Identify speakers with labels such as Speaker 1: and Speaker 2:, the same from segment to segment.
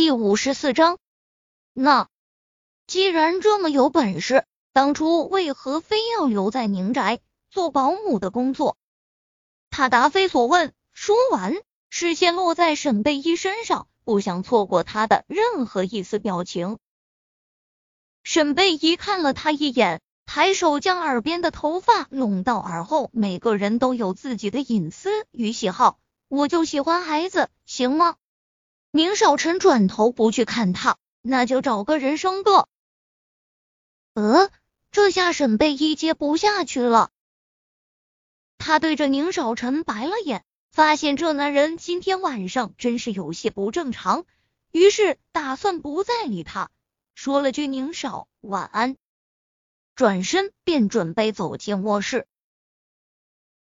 Speaker 1: 第五十四章，那既然这么有本事，当初为何非要留在宁宅做保姆的工作？他答非所问，说完，视线落在沈贝依身上，不想错过他的任何一丝表情。沈贝依看了他一眼，抬手将耳边的头发拢到耳后。每个人都有自己的隐私与喜好，我就喜欢孩子，行吗？宁少臣转头不去看他，那就找个人生个。呃，这下沈贝依接不下去了，他对着宁少臣白了眼，发现这男人今天晚上真是有些不正常，于是打算不再理他，说了句“宁少晚安”，转身便准备走进卧室。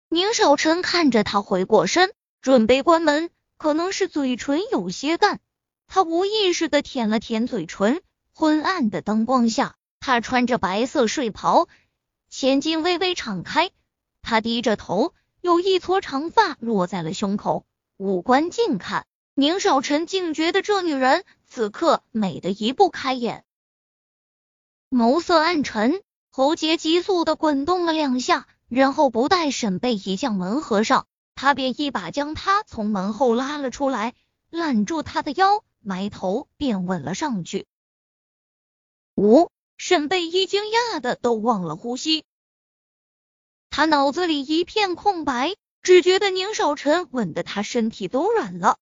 Speaker 1: 宁少臣看着他回过身，准备关门。可能是嘴唇有些干，他无意识的舔了舔嘴唇。昏暗的灯光下，他穿着白色睡袍，前襟微微敞开。他低着头，有一撮长发落在了胸口，五官近看，宁少臣竟觉得这女人此刻美的移不开眼。眸色暗沉，喉结急速的滚动了两下，然后不待沈贝一将门合上。他便一把将他从门后拉了出来，揽住他的腰，埋头便吻了上去。五沈贝依惊讶的都忘了呼吸，他脑子里一片空白，只觉得宁少臣吻得他身体都软了。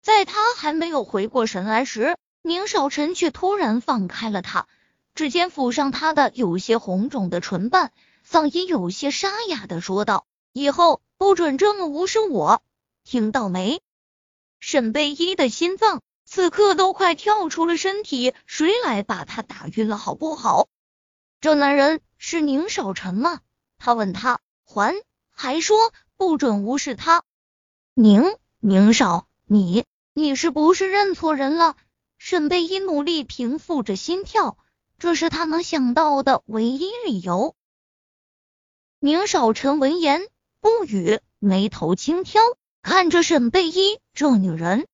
Speaker 1: 在他还没有回过神来时，宁少臣却突然放开了他，指尖抚上他的有些红肿的唇瓣，嗓音有些沙哑的说道。以后不准这么无视我，听到没？沈贝依的心脏此刻都快跳出了身体，谁来把他打晕了？好不好？这男人是宁少臣吗？他问他还还说不准无视他。宁宁少，你你是不是认错人了？沈贝依努力平复着心跳，这是他能想到的唯一理由。宁少臣闻言。不语，眉头轻挑，看着沈贝依这女人。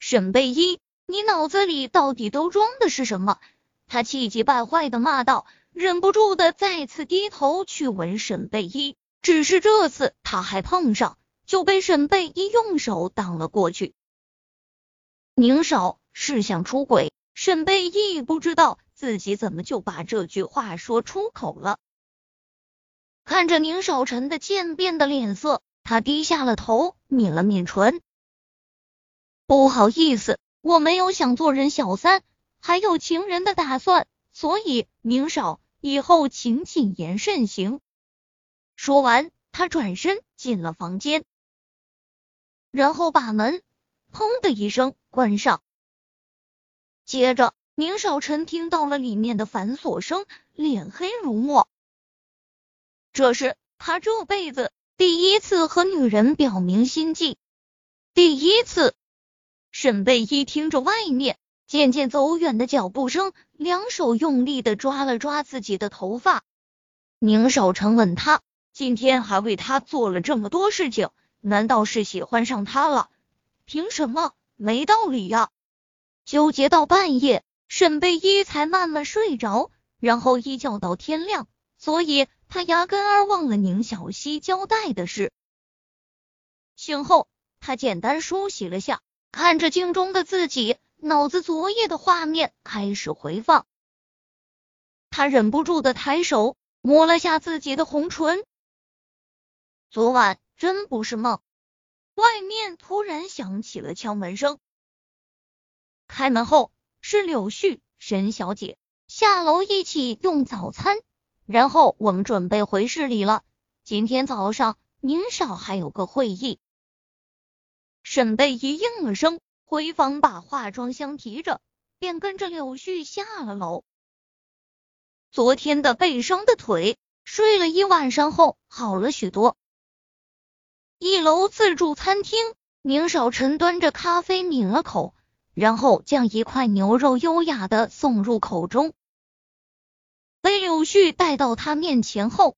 Speaker 1: 沈贝依，你脑子里到底都装的是什么？他气急败坏的骂道，忍不住的再次低头去吻沈贝依。只是这次他还碰上，就被沈贝依用手挡了过去。宁少是想出轨，沈贝依不知道自己怎么就把这句话说出口了。看着宁少臣的渐变的脸色，他低下了头，抿了抿唇。不好意思，我没有想做人小三，还有情人的打算，所以宁少以后请谨言慎行。说完，他转身进了房间，然后把门砰的一声关上。接着，宁少臣听到了里面的反锁声，脸黑如墨。这是他这辈子第一次和女人表明心迹，第一次。沈贝依听着外面渐渐走远的脚步声，两手用力的抓了抓自己的头发。宁少臣问他：“今天还为他做了这么多事情，难道是喜欢上他了？凭什么？没道理呀！”纠结到半夜，沈贝依才慢慢睡着，然后一觉到天亮，所以。他压根儿忘了宁小溪交代的事。醒后，他简单梳洗了下，看着镜中的自己，脑子昨夜的画面开始回放。他忍不住的抬手摸了下自己的红唇。昨晚真不是梦。外面突然响起了敲门声。开门后是柳絮，沈小姐下楼一起用早餐。然后我们准备回市里了。今天早上宁少还有个会议。沈贝一应了声，回房把化妆箱提着，便跟着柳絮下了楼。昨天的背伤的腿，睡了一晚上后好了许多。一楼自助餐厅，宁少臣端着咖啡抿了口，然后将一块牛肉优雅的送入口中。被柳絮带到他面前后，